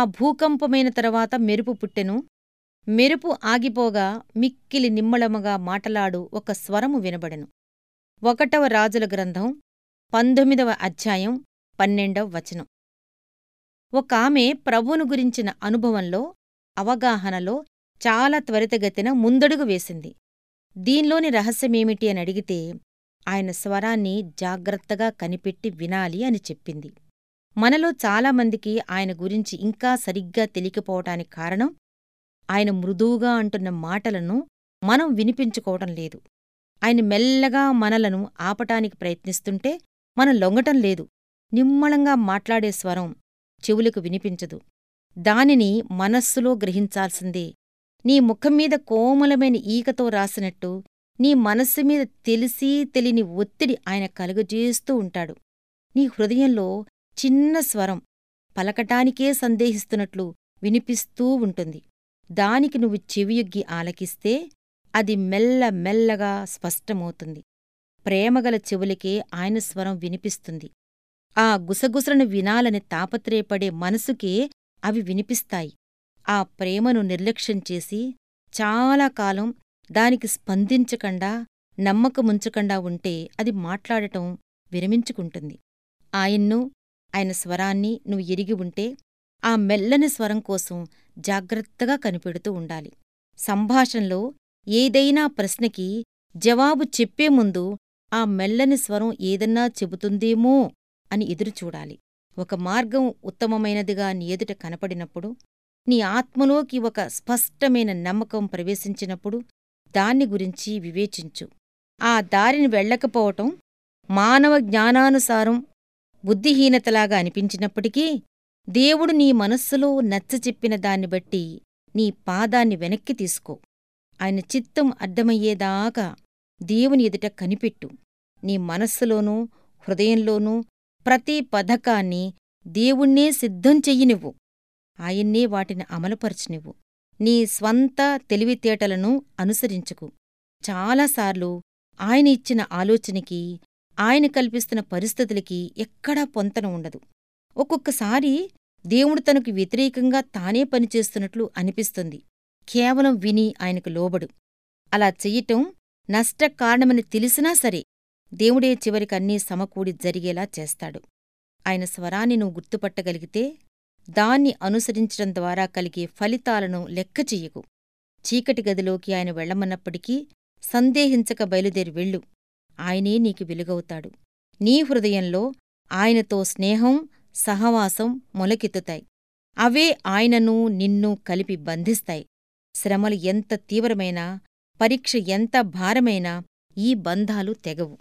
ఆ భూకంపమైన తరువాత మెరుపు పుట్టెను. మెరుపు ఆగిపోగా మిక్కిలి నిమ్మళముగా మాటలాడు ఒక స్వరము వినబడెను. ఒకటవ రాజుల గ్రంథం పంతొమ్మిదవ అధ్యాయం పన్నెండవ వచనం. ఒకామె ప్రభువును గురించిన అనుభవంలో అవగాహనలో చాలా త్వరితగతిన ముందడుగు వేసింది. దీనిలోని రహస్యమేమిటి అని అడిగితే ఆయన స్వరాన్ని జాగ్రత్తగా కనిపెట్టి వినాలి అని చెప్పింది. మనలో చాలామందికి ఆయన గురించి ఇంకా సరిగ్గా తెలియకపోవటానికి కారణం ఆయన మృదువుగా అంటున్న మాటలను మనం వినిపించుకోవటం లేదు. ఆయన మెల్లగా మనలను ఆపటానికి ప్రయత్నిస్తుంటే మనం లొంగటం లేదు. నిమ్మళంగా మాట్లాడే స్వరం చెవులకు వినిపించదు. దానిని మనస్సులో గ్రహించాల్సిందే. నీ ముఖంమీద కోమలమైన ఈకతో రాసినట్టు నీ మనస్సు మీద తెలిసీ తెలియని ఒత్తిడి ఆయన కలుగజేస్తూ ఉంటాడు. నీ హృదయంలో చిన్న స్వరం పలకటానికే సందేహిస్తున్నట్లు వినిపిస్తూ ఉంటుంది. దానికి నువ్వు చెవియొగ్గి ఆలకిస్తే అది మెల్ల మెల్లగా స్పష్టమవుతుంది. ప్రేమగల చెవులకే ఆయన స్వరం వినిపిస్తుంది. ఆ గుసగుసలను వినాలని తాపత్రయపడే మనసుకే అవి వినిపిస్తాయి. ఆ ప్రేమను నిర్లక్ష్యం చేసి చాలా కాలం దానికి స్పందించకుండా నమ్మకముంచకుండా ఉంటే అది మాట్లాడటం విరమించుకుంటుంది. ఆయన్ను ఆయన స్వరాన్ని నువ్వు ఎరిగి ఉంటే ఆ మెల్లని స్వరం కోసం జాగ్రత్తగా కనిపెడుతూ ఉండాలి. సంభాషణలో ఏదైనా ప్రశ్నకి జవాబు చెప్పే ముందు ఆ మెల్లని స్వరం ఏదన్నా చెబుతుందేమో అని ఎదురుచూడాలి ఒక మార్గం ఉత్తమమైనదిగా నీ ఎదుట కనపడినప్పుడు నీ ఆత్మలోకి ఒక స్పష్టమైన నమ్మకం ప్రవేశించినప్పుడు దాన్ని గురించి వివేచించు. ఆ దారిని వెళ్ళకపోవటం మానవ జ్ఞానానుసారం బుద్ధిహీనతలాగా అనిపించినప్పటికీ దేవుడు నీ మనస్సులో నచ్చచెప్పిన దాన్ని బట్టి నీ పాదాన్ని వెనక్కి తీసుకో. ఆయన చిత్తం అర్థమయ్యేదాకా దేవుని ఎదుట కనిపెట్టు. నీ మనస్సులోనూ హృదయంలోనూ ప్రతి పథకాన్ని దేవుణ్ణే సిద్ధం చెయ్యినివ్వు. ఆయన్నే వాటిని అమలుపరచనివ్వు. నీ స్వంత తెలివితేటలను అనుసరించుకు. చాలాసార్లు ఆయన ఇచ్చిన ఆలోచనకి ఆయన కల్పిస్తున్న పరిస్థితులకి ఎక్కడా పొంతన ఉండదు. ఒక్కొక్కసారి దేవుడు తనకు వ్యతిరేకంగా తానే పనిచేస్తున్నట్లు అనిపిస్తుంది. కేవలం విని ఆయనకు లోబడు. అలా చెయ్యటం నష్టకారణమని తెలిసినా సరే దేవుడే చివరికి అన్నీ సమకూడి జరిగేలా చేస్తాడు. ఆయన స్వరాన్ని నువ్వు గుర్తుపట్టగలిగితే దాన్ని అనుసరించడం ద్వారా కలిగే ఫలితాలను లెక్క చెయ్యకు. చీకటి గదిలోకి ఆయన వెళ్ళమన్నప్పటికీ సందేహించక బయలుదేరి వెళ్ళు. ఆయనే నీకు వెలుగవుతాడు. నీ హృదయంలో ఆయనతో స్నేహం సహవాసం మొలకెత్తుతాయి. అవే ఆయనను నిన్ను కలిపి బంధిస్తాయి. శ్రమలు ఎంత తీవ్రమైనా పరీక్ష ఎంత భారమైనా ఈ బంధాలు తెగవు.